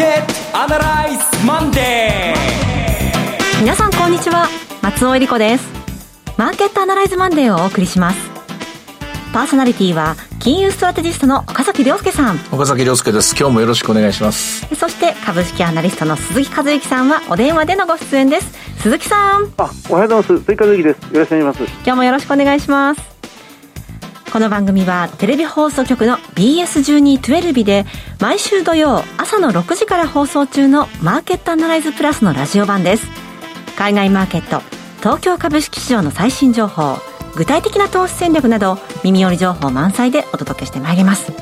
マーケットアナライズマンデー皆さんこんにちは。松尾英里子です。マーケットアナライズマンデーをお送りします。パーソナリティは金融ストラテジストの岡崎良介さん。岡崎良介です。今日もよろしくお願いします。そして株式アナリストの鈴木一之さんはお電話でのご出演です。鈴木さん。あおはようございます。鈴木一之です。よろしくお願いします。今日もよろしくお願いしますこの番組はテレビ放送局の BS1212 で毎週土曜朝の6時から放送中のマーケットアナライズプラスのラジオ版です。海外マーケット東京株式市場の最新情報具体的な投資戦略など耳寄り情報満載でお届けしてまいります。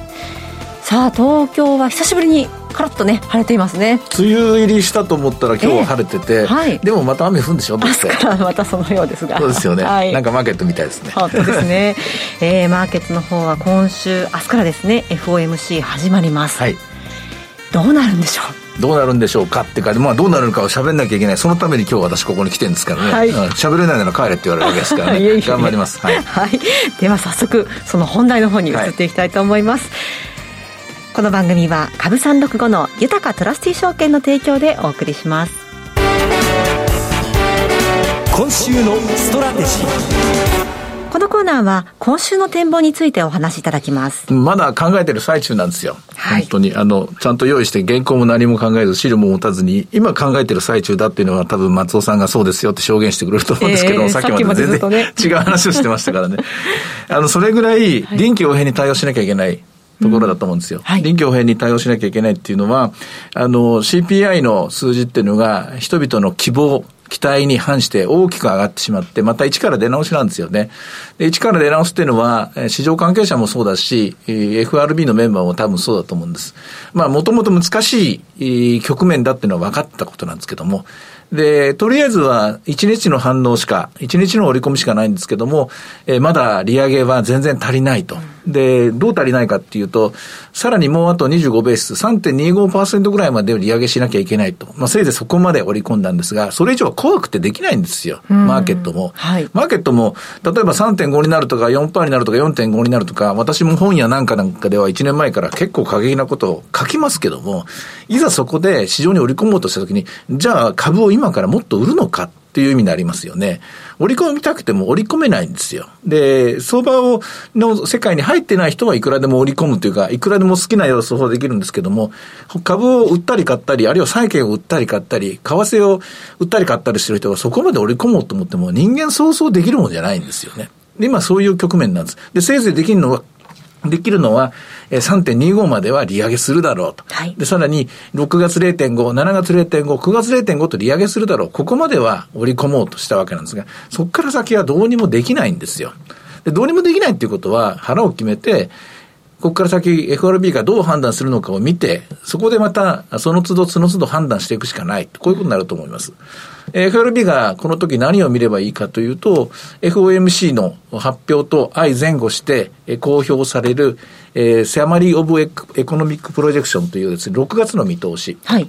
さあ東京は久しぶりにカラッとね晴れていますね。梅雨入りしたと思ったら今日は晴れてて、えーはい、でもまた雨降るんでしょ？明日またそのようですが。そうですよね、はい、なんかマーケットみたいですね。本当ですね、えー、マーケットの方は今週明日からですね FOMC 始まります、はい、どうなるんでしょう？どうなるんでしょうかってか、まあ、どうなるのかを喋んなきゃいけない。そのために今日私ここに来てるんですからね、はい、喋れないなら帰れって言われるわけですからね。頑張ります、はい、はい、では早速その本題の方に移っていきたいと思います、はい、この番組は株365の豊かトラスティ証券の提供でお送りします今週のストラテジーこのコーナーは今週の展望についてお話しいただきます。まだ考えてる最中なんですよ。はい、本当に、あの、ちゃんと用意して原稿も何も考えず、資料も持たずに、今考えてる最中だっていうのは多分松尾さんがそうですよって証言してくれると思うんですけど、えー、さっきまで全然、ね、違う話をしてましたからね。あの、それぐらい臨機応変に対応しなきゃいけない。ところだと思うんですよ。うんはい、臨機応変に対応しなきゃいけないっていうのは、あの、CPI の数字っていうのが、人々の希望、期待に反して大きく上がってしまって、また一から出直しなんですよね。で、一から出直すっていうのは、市場関係者もそうだし、FRB のメンバーも多分そうだと思うんです。まあ、もともと難しい局面だっていうのは分かったことなんですけども、で、とりあえずは1日の反応しか、1日の折り込みしかないんですけども、えー、まだ利上げは全然足りないと。で、どう足りないかっていうと、さらにもうあと25ベース、3.25%ぐらいまで利上げしなきゃいけないと。まあ、せいぜいそこまで織り込んだんですが、それ以上は怖くてできないんですよ。マーケットも。はい、マーケットも、例えば3.5になるとか4%になるとか4.5になるとか、私も本屋なんかなんかでは1年前から結構過激なことを書きますけども、いざそこで市場に織り込もうとしたときに、じゃあ株を今からもっと売るのかっっていう意味になりますよね。織り込みたくても織り込めないんですよ。で、相場を、の世界に入ってない人はいくらでも織り込むというか、いくらでも好きな様子をできるんですけども、株を売ったり買ったり、あるいは債券を売ったり買ったり、為替を売ったり買ったりしてる人がそこまで織り込もうと思っても人間想像できるもんじゃないんですよね。今そういう局面なんです。で、せいぜいできるのはできるのは、3.25までは利上げするだろうと。はい、で、さらに、6月0.5、7月0.5、9月0.5と利上げするだろう。ここまでは織り込もうとしたわけなんですが、そこから先はどうにもできないんですよ。で、どうにもできないっていうことは、腹を決めて、ここから先 FRB がどう判断するのかを見て、そこでまた、その都度その都度判断していくしかない。こういうことになると思います。FRB がこの時何を見ればいいかというと、FOMC の発表と相前後して公表される、えー、 Summary of Economic Projection というですね、6月の見通し。はい。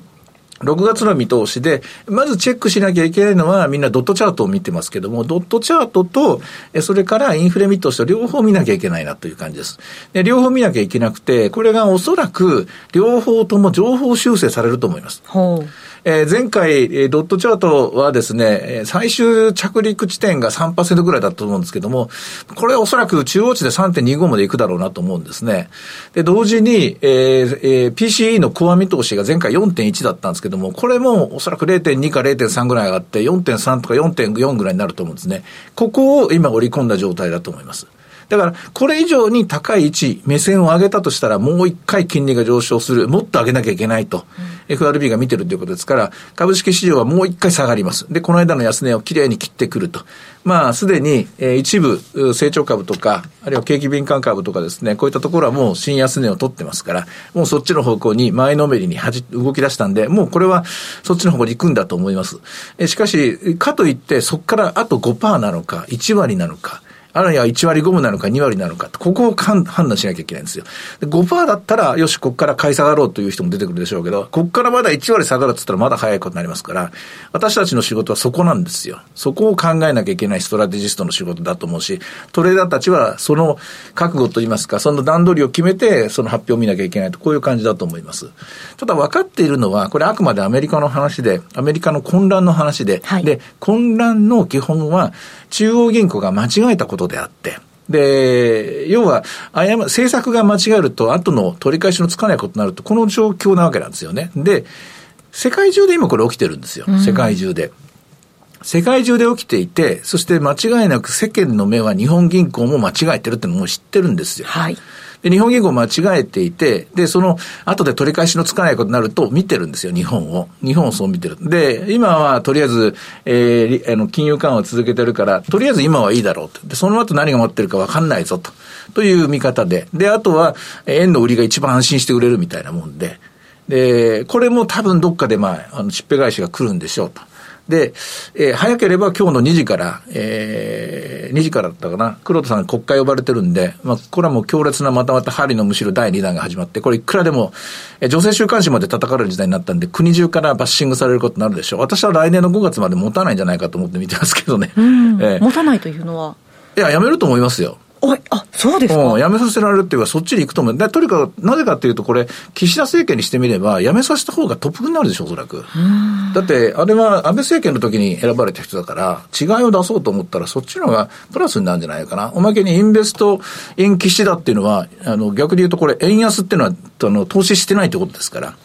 6月の見通しで、まずチェックしなきゃいけないのは、みんなドットチャートを見てますけども、ドットチャートと、それからインフレ見通しと両方見なきゃいけないなという感じです。で両方見なきゃいけなくて、これがおそらく両方とも上方修正されると思います。ほうえー、前回、えー、ドットチャートはですね、最終着陸地点が3%ぐらいだったと思うんですけども、これおそらく中央値で3.25までいくだろうなと思うんですね。で、同時に、えーえー、PCE のコア見通しが前回4.1だったんですけども、これもおそらく0.2か0.3ぐらい上がって、4.3とか4.4ぐらいになると思うんですね。ここを今織り込んだ状態だと思います。だから、これ以上に高い位置、目線を上げたとしたら、もう一回金利が上昇する、もっと上げなきゃいけないと、うん、FRB が見てるということですから、株式市場はもう一回下がります。で、この間の安値をきれいに切ってくると。まあ、すでに、えー、一部、成長株とか、あるいは景気敏感株とかですね、こういったところはもう新安値を取ってますから、もうそっちの方向に前のめりにはじ、動き出したんで、もうこれはそっちの方向に行くんだと思います。えしかし、かといって、そこからあと5%なのか、1割なのか、あるいは1割5分なのか2割なのか、ここを判断しなきゃいけないんですよ。で5%だったら、よし、ここから買い下がろうという人も出てくるでしょうけど、ここからまだ1割下がるって言ったらまだ早いことになりますから、私たちの仕事はそこなんですよ。そこを考えなきゃいけないストラテジストの仕事だと思うし、トレーダーたちはその覚悟といいますか、その段取りを決めて、その発表を見なきゃいけないと、こういう感じだと思います。ただ分かっているのは、これあくまでアメリカの話で、アメリカの混乱の話で、はい、で、混乱の基本は、中央銀行が間違えたことであって、で、要は、政策が間違えると、後の取り返しのつかないことになると、この状況なわけなんですよね。で、世界中で今これ起きてるんですよ。世界中で。世界中で起きていて、そして間違いなく世間の目は日本銀行も間違えてるってのも知ってるんですよ。はい。で、日本銀行間違えていて、で、その後で取り返しのつかないことになると見てるんですよ、日本を。日本をそう見てる。で、今はとりあえず、えー、あの、金融緩和を続けてるから、とりあえず今はいいだろうと。で、その後何が待ってるかわかんないぞと。という見方で。で、あとは、円の売りが一番安心して売れるみたいなもんで。で、これも多分どっかでまあ、あの、しっぺ返しが来るんでしょうと。で、えー、早ければ今日の2時から、えー、2時からだったかな、黒田さん国会呼ばれてるんで、まあ、これはもう強烈なまたまた針のむしろ第2弾が始まって、これいくらでも、えー、女性週刊誌まで叩かれる時代になったんで、国中からバッシングされることになるでしょう。私は来年の5月まで持たないんじゃないかと思って見てますけどね。えー、持たないというのは？いや、やめると思いますよ。あ、そうですか？やめさせられるっていうか、そっちに行くと思う。で、とにかく、なぜかっていうと、これ、岸田政権にしてみれば、やめさせた方が得になるでしょ、おそらく。だって、あれは安倍政権の時に選ばれた人だから、違いを出そうと思ったら、そっちの方がプラスになるんじゃないかな。おまけに、インベストイン岸田っていうのは、あの、逆に言うと、これ、円安っていうのは、あの、投資してないってことですから。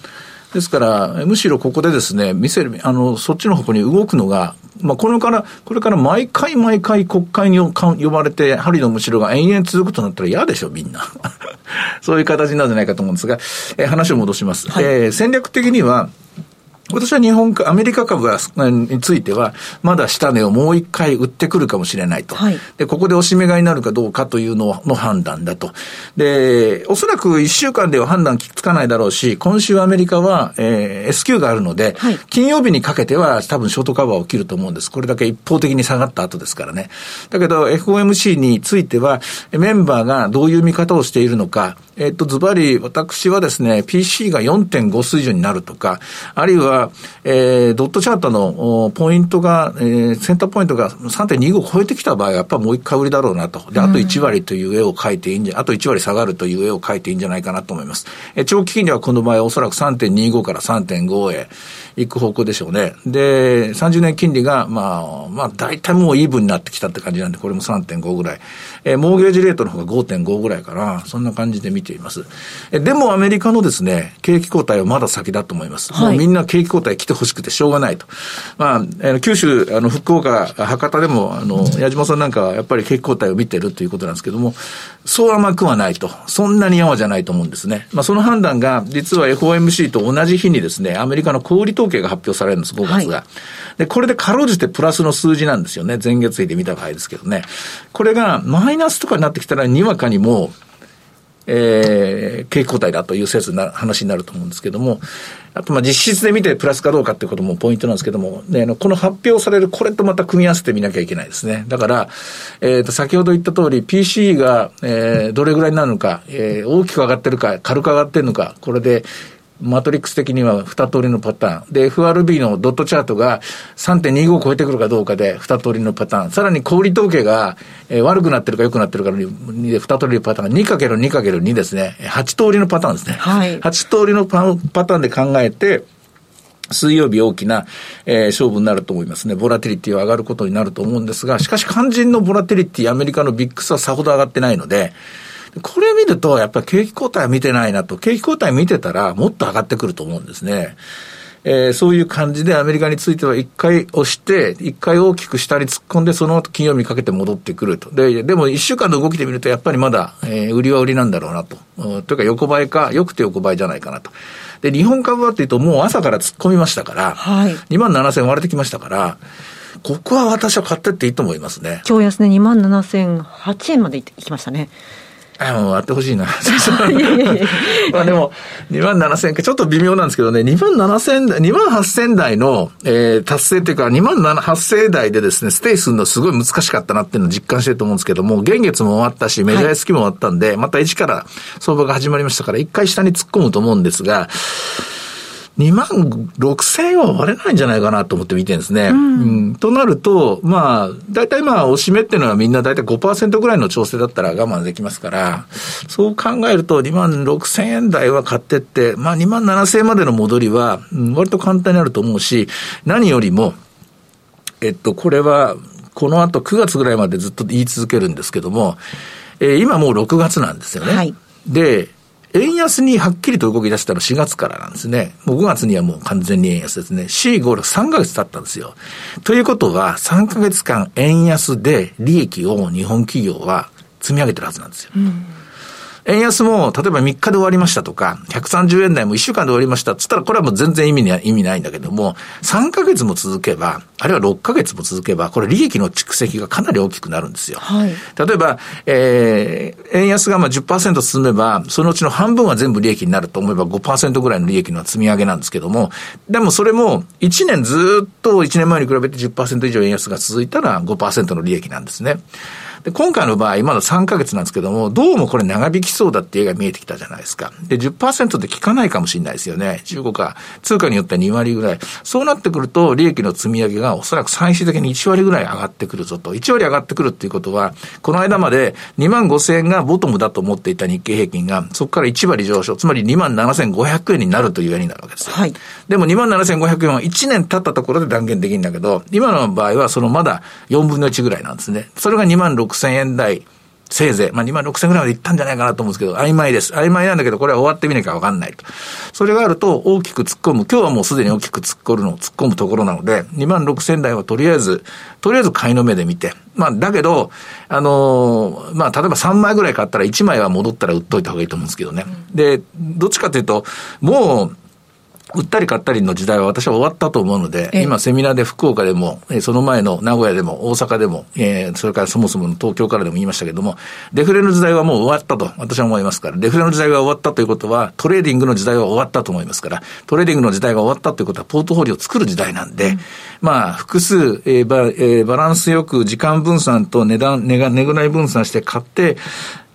ですから、むしろここでですね、見せる、あの、そっちの方向に動くのが、まあ、これから、これから毎回毎回国会に呼ばれて、針のむしろが延々続くとなったら嫌でしょ、みんな。そういう形になるんじゃないかと思うんですが、えー、話を戻します。はい、えー、戦略的には、私は日本アメリカ株については、まだ下値をもう一回売ってくるかもしれないと。はい、で、ここでおしめ買いになるかどうかというのの判断だと。で、おそらく一週間では判断つかないだろうし、今週アメリカは、えー、S q があるので、はい、金曜日にかけては多分ショートカバーを切ると思うんです。これだけ一方的に下がった後ですからね。だけど FOMC については、メンバーがどういう見方をしているのか、えっと、ズバリ、私はですね、PC が4.5水準になるとか、あるいは、えー、ドットチャートのポイントが、えー、センターポイントが3.25を超えてきた場合は、やっぱもう一回売りだろうなと。で、あと1割という絵を描いていいんじゃ、あと1割下がるという絵を描いていいんじゃないかなと思います。えー、長期金利はこの場合おそらく3.25から3.5へ行く方向でしょうね。で、30年金利が、まあ、まあ、大体もうイーブンになってきたって感じなんで、これも3.5ぐらい。えー、モーゲージレートの方が5.5ぐらいかな。そんな感じで見ています。えでもアメリカのですね、景気後退はまだ先だと思います。はい、もうみんな景気後退来てほしくてしょうがないと。まあ、えー、九州、あの、福岡、博多でも、あの、矢島さんなんかはやっぱり景気後退を見てるということなんですけども、そう甘くはないと。そんなに山じゃないと思うんですね。まあ、その判断が、実は FOMC と同じ日にですね、アメリカの小売統計が発表されるんです、5月が。はい、で、これでかろうじてプラスの数字なんですよね。前月比で見た場合ですけどね。これがマイナスとかになってきたら、にわかにもえー、景気後退だという説な話になると思うんですけども、あと、まあ、実質で見てプラスかどうかってこともポイントなんですけども、ね、この発表されるこれとまた組み合わせてみなきゃいけないですね。だから、えっ、ー、と、先ほど言った通り、PC が、えー、どれぐらいになるのか、えー、大きく上がってるか、軽く上がってるのか、これで、マトリックス的には二通りのパターン。で、FRB のドットチャートが3.25を超えてくるかどうかで二通りのパターン。さらに小売統計が、えー、悪くなってるか良くなってるかに二通りのパターン。2×2×2 ですね。8通りのパターンですね。はい。8通りのパパターンで考えて、水曜日大きな、えー、勝負になると思いますね。ボラティリティは上がることになると思うんですが、しかし肝心のボラティリティ、アメリカのビックスはさほど上がってないので、これ見ると、やっぱり景気後退は見てないなと。景気後退見てたら、もっと上がってくると思うんですね。えー、そういう感じでアメリカについては一回押して、一回大きく下に突っ込んで、その後金曜日かけて戻ってくると。で、でも一週間の動きで見ると、やっぱりまだ、えー、売りは売りなんだろうなと。というか横ばいか、よくて横ばいじゃないかなと。で、日本株はっていうと、もう朝から突っ込みましたから、はい、2万7000割れてきましたから、ここは私は買ってっていいと思いますね。今日安値2万7008円までいきましたね。あもう割ってほしいな。まあでも、2万7千か、ちょっと微妙なんですけどね、2万7千台、2万8千台の、えー、達成っていうか、2万8千台でですね、ステイするのすごい難しかったなっていうのを実感してると思うんですけども、現月も終わったし、メジャースキも終わったんで、はい、また一から相場が始まりましたから、一回下に突っ込むと思うんですが、2万6千円は割れないんじゃないかなと思って見てるんですね。うん、うん、となると、まあ、大体まあ、おしめっていうのはみんな大体5%ぐらいの調整だったら我慢できますから、そう考えると2万6千円台は買ってって、まあ2万7千円までの戻りは、割と簡単になると思うし、何よりも、えっと、これは、この後9月ぐらいまでずっと言い続けるんですけども、えー、今もう6月なんですよね。はい、で、円安にはっきりと動き出したの4月からなんですね。もう5月にはもう完全に円安ですね。4、5、6、3ヶ月経ったんですよ。ということは、3ヶ月間円安で利益を日本企業は積み上げてるはずなんですよ。うん円安も、例えば3日で終わりましたとか、130円台も1週間で終わりましたっつったら、これはもう全然意味に意味ないんだけども、3ヶ月も続けば、あるいは6ヶ月も続けば、これ利益の蓄積がかなり大きくなるんですよ。はい、例えば、えー、円安がまあ10%進めば、そのうちの半分は全部利益になると思えば5%ぐらいの利益の積み上げなんですけども、でもそれも1年ずっと1年前に比べて10%以上円安が続いたら5%の利益なんですね。で、今回の場合、まだ3ヶ月なんですけども、どうもこれ長引きそうだって絵が見えてきたじゃないですか。で、10%で効かないかもしれないですよね。15か、通貨によっては2割ぐらい。そうなってくると、利益の積み上げがおそらく最終的に1割ぐらい上がってくるぞと。1割上がってくるっていうことは、この間まで2万5千円がボトムだと思っていた日経平均が、そこから1割上昇、つまり2万7500円になるという絵になるわけですよ。はい。でも2万7500円は1年経ったところで断言できるんだけど、今の場合はそのまだ4分の1ぐらいなんですね。それが2万6 6000円台、せいぜい、まあ2万6000ぐらいまでいったんじゃないかなと思うんですけど、曖昧です。曖昧なんだけど、これは終わってみなきゃわかんないと。それがあると、大きく突っ込む。今日はもうすでに大きく突っ込むの、突っ込むところなので、2万6000台はとりあえず、とりあえず買いの目で見て。まあ、だけど、あのー、まあ、例えば3枚ぐらい買ったら1枚は戻ったら売っといた方がいいと思うんですけどね。で、どっちかというと、もう、売ったり買ったりの時代は私は終わったと思うので、今セミナーで福岡でも、その前の名古屋でも大阪でも、えー、それからそもそもの東京からでも言いましたけども、デフレの時代はもう終わったと私は思いますから、デフレの時代が終わったということは、トレーディングの時代は終わったと思いますから、トレーディングの時代が終わったということは、ポートフォリオを作る時代なんで、うん、まあ、複数、えーバえー、バランスよく時間分散と値段、値が、値ぐらい分散して買って、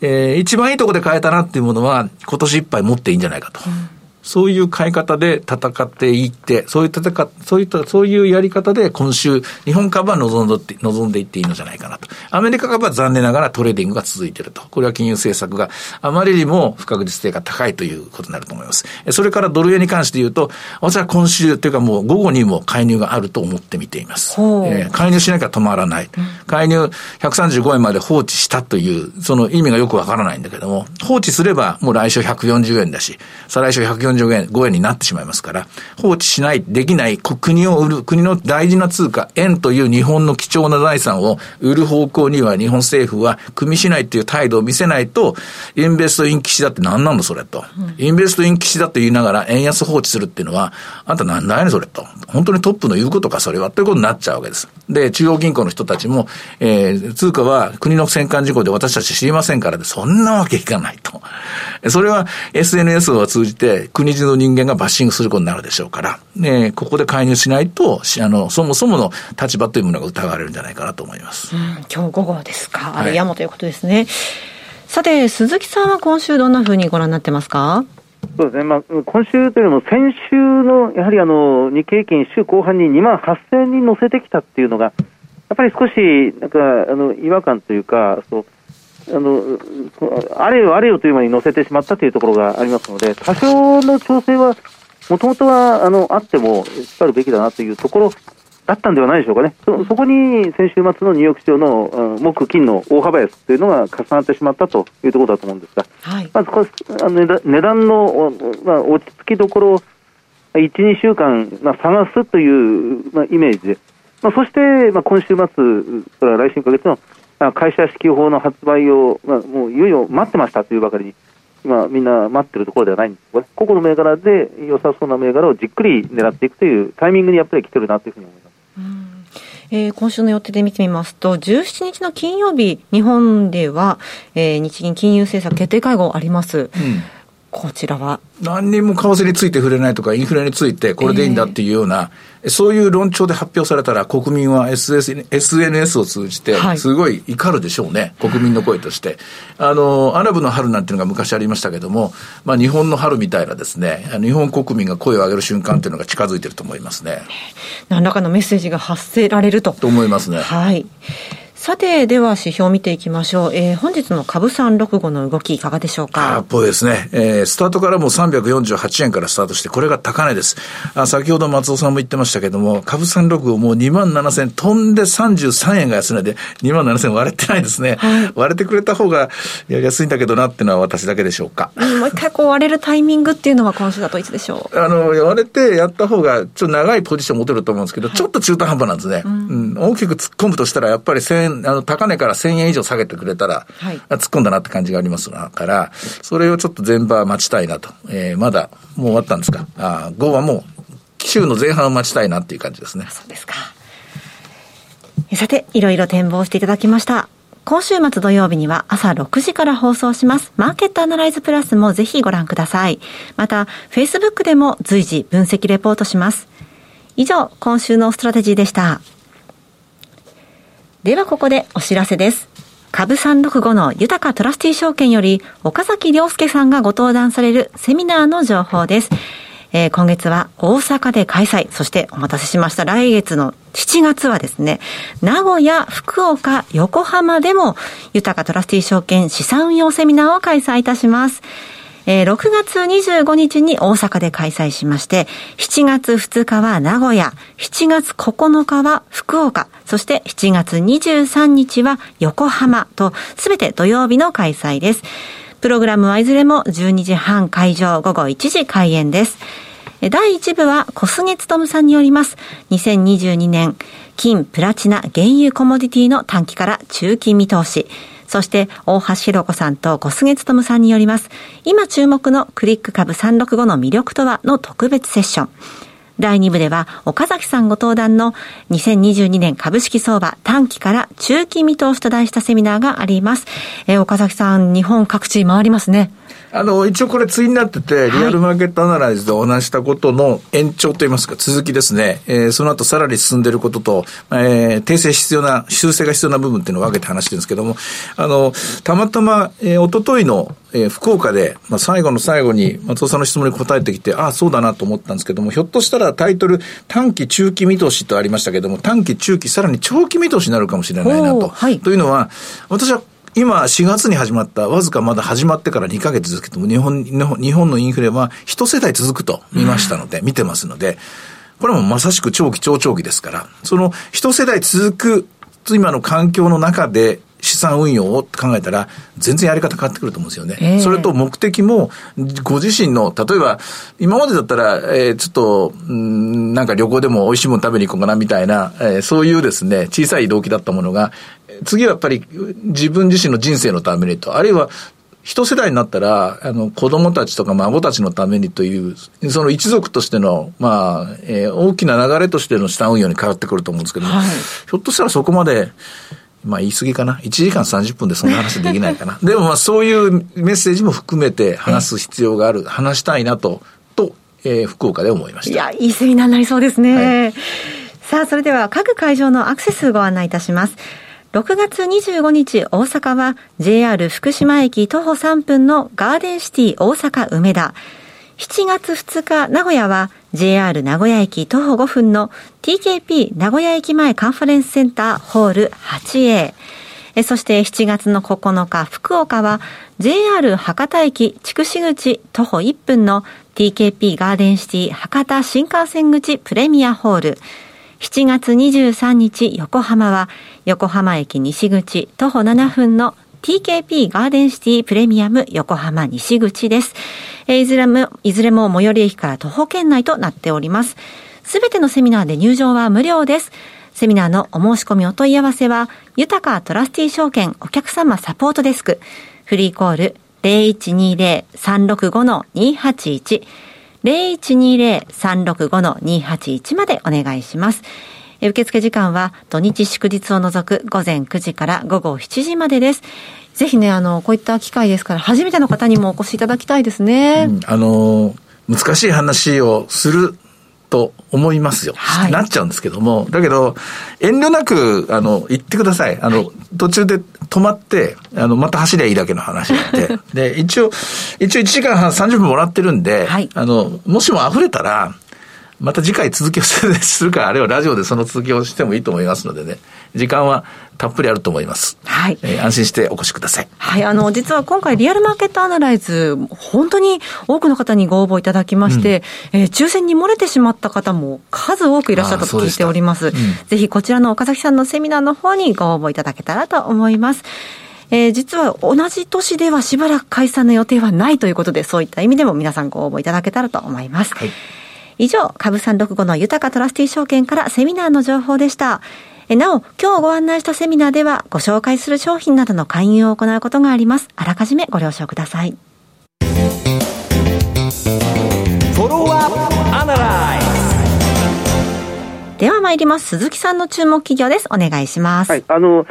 えー、一番いいところで買えたなっていうものは、今年いっぱい持っていいんじゃないかと。うんそういう買い方で戦っていって、そういう戦そういった、そういうやり方で今週、日本株は臨んで臨んでいっていいのじゃないかなと。アメリカ株は残念ながらトレーディングが続いていると。これは金融政策があまりにも不確実性が高いということになると思います。それからドル円に関して言うと、私は今週というかもう午後にも介入があると思って見ています。えー、介入しなきゃ止まらない。介入135円まで放置したという、その意味がよくわからないんだけども、放置すればもう来週140円だし、再来週140 30円、5円になってしまいますから、放置しない、できない、国を売る、国の大事な通貨、円という日本の貴重な財産を売る方向には日本政府は組みしないという態度を見せないと、インベストイン騎士だって何なんだそれと。インベストイン騎士だと言いながら円安放置するっていうのは、あんた何だやねそれと。本当にトップの言うことかそれはということになっちゃうわけです。で、中央銀行の人たちも、えー、通貨は国の戦艦事項で私たち知りませんからで、そんなわけいかないと。それは SNS を通じて国中の人間がバッシングすることになるでしょうから、ね、ここで介入しないと、あの、そもそもの立場というものが疑われるんじゃないかなと思います。うん、今日午後ですか。あれ、山ということですね。さて、鈴木さんは今週どんなふうにご覧になってますか？そうですね、まあ、今週というよりも先週のやはりあの日経平均週後半に2万8000に乗せてきたっていうのが、やっぱり少しなんかあの違和感というか、そうあのあれよあれよという間に乗せてしまったというところがありますので、多少の調整は、もともとはあのあってもしっかるべきだなというところだったんではないでしょうかね、そそこに先週末のニューヨーク市場の木、金の大幅安というのが重なってしまったというところだと思うんですが、はい、まずこあの値段の、まあ、落ち着きどころを1、2週間、まあ、探すという、まあ、イメージで、まあ、そして、まあ、今週末、それは来週1か月の会社支給法の発売を、まあ、もういよいよ待ってましたというばかりに、今、みんな待ってるところではないんです個々の銘柄で良さそうな銘柄をじっくり狙っていくというタイミングにやっぱり来てるなというふうに思います。えー、今週の予定で見てみますと、17日の金曜日、日本では、えー、日銀金融政策決定会合あります。うんこちらは何にも為替について触れないとか、インフレについてこれでいいんだっていうような、えー、そういう論調で発表されたら、国民は SS SNS を通じて、すごい怒るでしょうね、はい、国民の声として。あの、アラブの春なんていうのが昔ありましたけども、まあ、日本の春みたいなですね、日本国民が声を上げる瞬間っていうのが近づいてると思いますね。何らかのメッセージが発せられると。と思いますね。はい。さて、では指標を見ていきましょう。えー、本日の株365の動きいかがでしょうか？っぽいですね。えー、スタートからもう348円からスタートして、これが高値です。あ先ほど松尾さんも言ってましたけども、株365もう2万7000飛んで33円が安値で、2万7000割れてないですね。はい、割れてくれた方がやりやすいんだけどなっていうのは私だけでしょうか。うん、もう一回こう割れるタイミングっていうのは今週だといつでしょう あの、割れてやった方がちょっと長いポジション持てると思うんですけど、はい、ちょっと中途半端なんですね。うん、うん、大きく突っ込むとしたら、やっぱり1000あの、高値からから1000円以上下げてくれたら、はい、突っ込んだなって感じがありますから、それをちょっと全場待ちたいなと。えー、まだ、もう終わったんですか。あ5はもう、週の前半を待ちたいなっていう感じですね。そうですか。さて、いろいろ展望していただきました。今週末土曜日には朝6時から放送します。マーケットアナライズプラスもぜひご覧ください。また、Facebook でも随時分析レポートします。以上、今週のストラテジーでした。ではここでお知らせです。株365の豊かトラスティ証券より岡崎良介さんがご登壇されるセミナーの情報です。えー、今月は大阪で開催、そしてお待たせしました来月の7月はですね、名古屋、福岡、横浜でも豊かトラスティ証券資産運用セミナーを開催いたします。えー、6月25日に大阪で開催しまして、7月2日は名古屋、7月9日は福岡、そして7月23日は横浜と、すべて土曜日の開催です。プログラムはいずれも12時半会場、午後1時開演です。第1部は小菅勤さんによります。2022年、金、プラチナ、原油コモディティの短期から中期見通し。そして大橋弘子さんと小菅勤さんによります。今注目のクリック株365の魅力とはの特別セッション。第2部では岡崎さんご登壇の2022年株式相場短期から中期見通しと題したセミナーがあります。えー、岡崎さん、日本各地回りますね。あの、一応これ対になってて、リアルマーケットアナライズでお話したことの延長といいますか、続きですね。えー、その後さらに進んでいることと、えー、訂正必要な、修正が必要な部分っていうのを分けて話してるんですけども、あの、たまたま、えー、おとといの、えー、福岡で、まあ、最後の最後に松尾さんの質問に答えてきて、ああ、そうだなと思ったんですけども、ひょっとしたらタイトル、短期、中期見通しとありましたけども、短期、中期、さらに長期見通しになるかもしれないなと。はい、というのは、私は今、4月に始まった、わずかまだ始まってから2ヶ月ですけども、日本、日本のインフレは一世代続くと見ましたので、見てますので、これもまさしく長期、超長期ですから、その一世代続く、今の環境の中で、資産運用を考えたら、全然やり方変わってくると思うんですよね。えー、それと目的も、ご自身の、例えば、今までだったら、えー、ちょっと、んなんか旅行でも美味しいもの食べに行こうかなみたいな、えー、そういうですね、小さい動機だったものが、次はやっぱり自分自身の人生のためにと、あるいは一世代になったら、あの、子供たちとか孫たちのためにという、その一族としての、まあ、えー、大きな流れとしての資産運用に変わってくると思うんですけど、はい、ひょっとしたらそこまで、まあ言い過ぎかな？1時間30分でそんな話できないかな？でもまあそういうメッセージも含めて話す必要がある、話したいなと、と、えー、福岡で思いました。いや、いいセミナーになりそうですね。はい、さあ、それでは各会場のアクセスご案内いたします。6月25日大阪は JR 福島駅徒歩3分のガーデンシティ大阪梅田。7月2日名古屋は JR 名古屋駅徒歩5分の TKP 名古屋駅前カンファレンスセンターホール 8A。そして7月の9日福岡は JR 博多駅筑紫口徒歩1分の TKP ガーデンシティ博多新幹線口プレミアホール。7月23日横浜は横浜駅西口徒歩7分の TKP ガーデンシティプレミアム横浜西口です。いずれも、いずれも最寄り駅から徒歩圏内となっております。すべてのセミナーで入場は無料です。セミナーのお申し込みお問い合わせは、豊かトラスティ証券お客様サポートデスク、フリーコール0120-365-281 0120-365-281までお願いします。受付時間は土日祝日を除く午前9時から午後7時までです。ぜひね、あの、こういった機会ですから、初めての方にもお越しいただきたいですね。うん、あの、難しい話をすると思いますよ。はい、なっちゃうんですけども、だけど、遠慮なく、あの、言ってください。あの、はい、途中で止まって、あの、また走りゃいいだけの話で。で、一応、一応1時間半30分もらってるんで、はい、あの、もしも溢れたら、また次回続きをする か、あるいはラジオでその続きをしてもいいと思いますのでね、時間はたっぷりあると思います。はい。えー、安心してお越しください。はい、あの、実は今回リアルマーケットアナライズ、本当に多くの方にご応募いただきまして、うん、えー、抽選に漏れてしまった方も数多くいらっしゃったと聞いております。うん、ぜひこちらの岡崎さんのセミナーの方にご応募いただけたらと思います。えー、実は同じ年ではしばらく解散の予定はないということで、そういった意味でも皆さんご応募いただけたらと思います。はい以上、株三六五の豊かトラスティ証券からセミナーの情報でした。なお、今日ご案内したセミナーでは、ご紹介する商品などの勧誘を行うことがあります。あらかじめご了承ください。では参ります。鈴木さんの注目企業です。お願いします。はい、あの、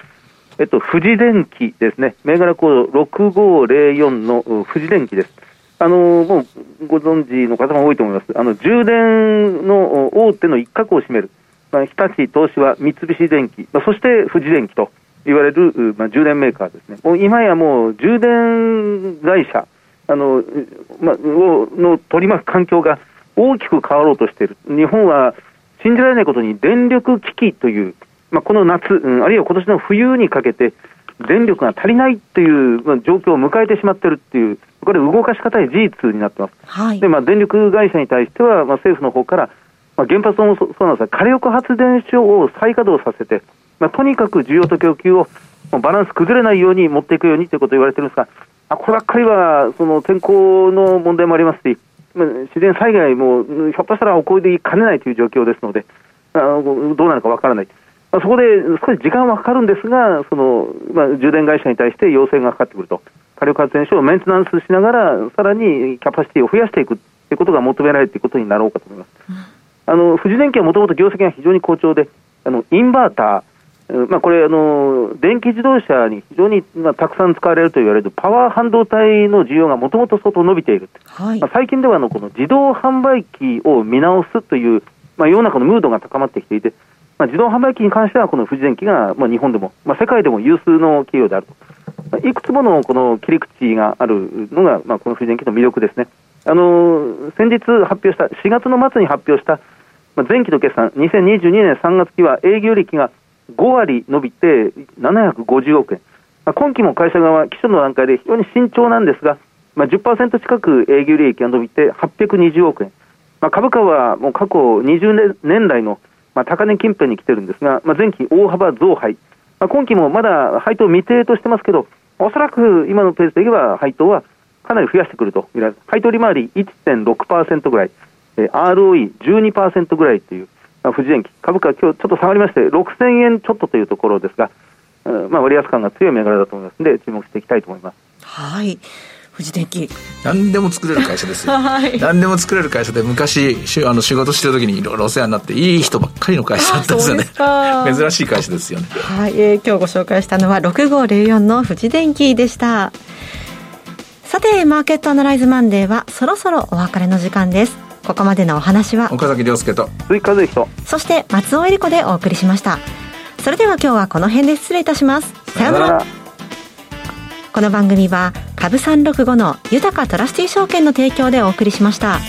えっと、富士電機ですね。銘柄コード6504の富士電機です。あのもうご存知の方も多いと思います、あの充電の大手の一角を占める、まあ、日立、東芝、三菱電機、まあ、そして富士電機と言われる、まあ、充電メーカーですね、もう今やもう充電会社あの、まあ、の取り巻く環境が大きく変わろうとしている、日本は信じられないことに電力危機という、まあ、この夏、あるいは今年の冬にかけて、電力が足りないっていう、まあ、状況を迎えてしまっているっていう、これ、動かし方い事実になってます。はい、で、まあ、電力会社に対しては、まあ、政府の方から、まあ、原発もそうなんですが、火力発電所を再稼働させて、まあ、とにかく需要と供給をバランス崩れないように持っていくようにということを言われてるんですが、あこればっかりはその天候の問題もありますし、まあ、自然災害もひょっとしたら起こりかねないという状況ですので、あのどうなるかわからない。まあ、そこで少し時間はかかるんですが、そのまあ、充電会社に対して要請がかかってくると、火力発電所をメンテナンスしながら、さらにキャパシティを増やしていくということが求められるということになろうかと思います。うん、あの富士電機はもともと業績が非常に好調で、あのインバーター、まあ、これあの、電気自動車に非常に、まあ、たくさん使われると言われるパワー半導体の需要がもともと相当伸びている、はい、まあ、最近ではあのこの自動販売機を見直すという、まあ、世の中のムードが高まってきていて、まあ、自動販売機に関しては、この富士電機が、まあ、日本でも、まあ、世界でも有数の企業であると、いくつものこの切り口があるのが、まあ、この富士電機の魅力ですね。あの先日発表した、4月の末に発表した、まあ、前期の決算、2022年3月期は営業利益が5割伸びて750億円。まあ、今期も会社側、基礎の段階で非常に慎重なんですが、まあ、10%近く営業利益が伸びて820億円。まあ、株価はもう過去20年代のまあ、高値近辺に来てるんですが、まあ、前期大幅増配、まあ、今期もまだ配当未定としてますけど、おそらく今のペースでいけば配当はかなり増やしてくると見られる。配当利回り1.6%ぐらい、えー、ROE12% ぐらいという、まあ、富士電機、株価は今日ちょっと下がりまして、6000円ちょっとというところですが、まあ、割安感が強い銘柄だと思いますので、注目していきたいと思います。はい。富士電機何でも作れる会社ですよ、はい、何でも作れる会社で昔あの仕事してる時にいろいろお世話になっていい人ばっかりの会社だったんですよね。珍しい会社ですよね。はい、えー、今日ご紹介したのは6504の富士電機でした。さてマーケットアナライズマンデーはそろそろお別れの時間です。ここまでのお話は岡崎亮介と。鈴木和之そして松尾恵理子でお送りしました。それでは今日はこの辺で失礼いたします。さようならこの番組は株365の豊かトラスティ証券の提供でお送りしました。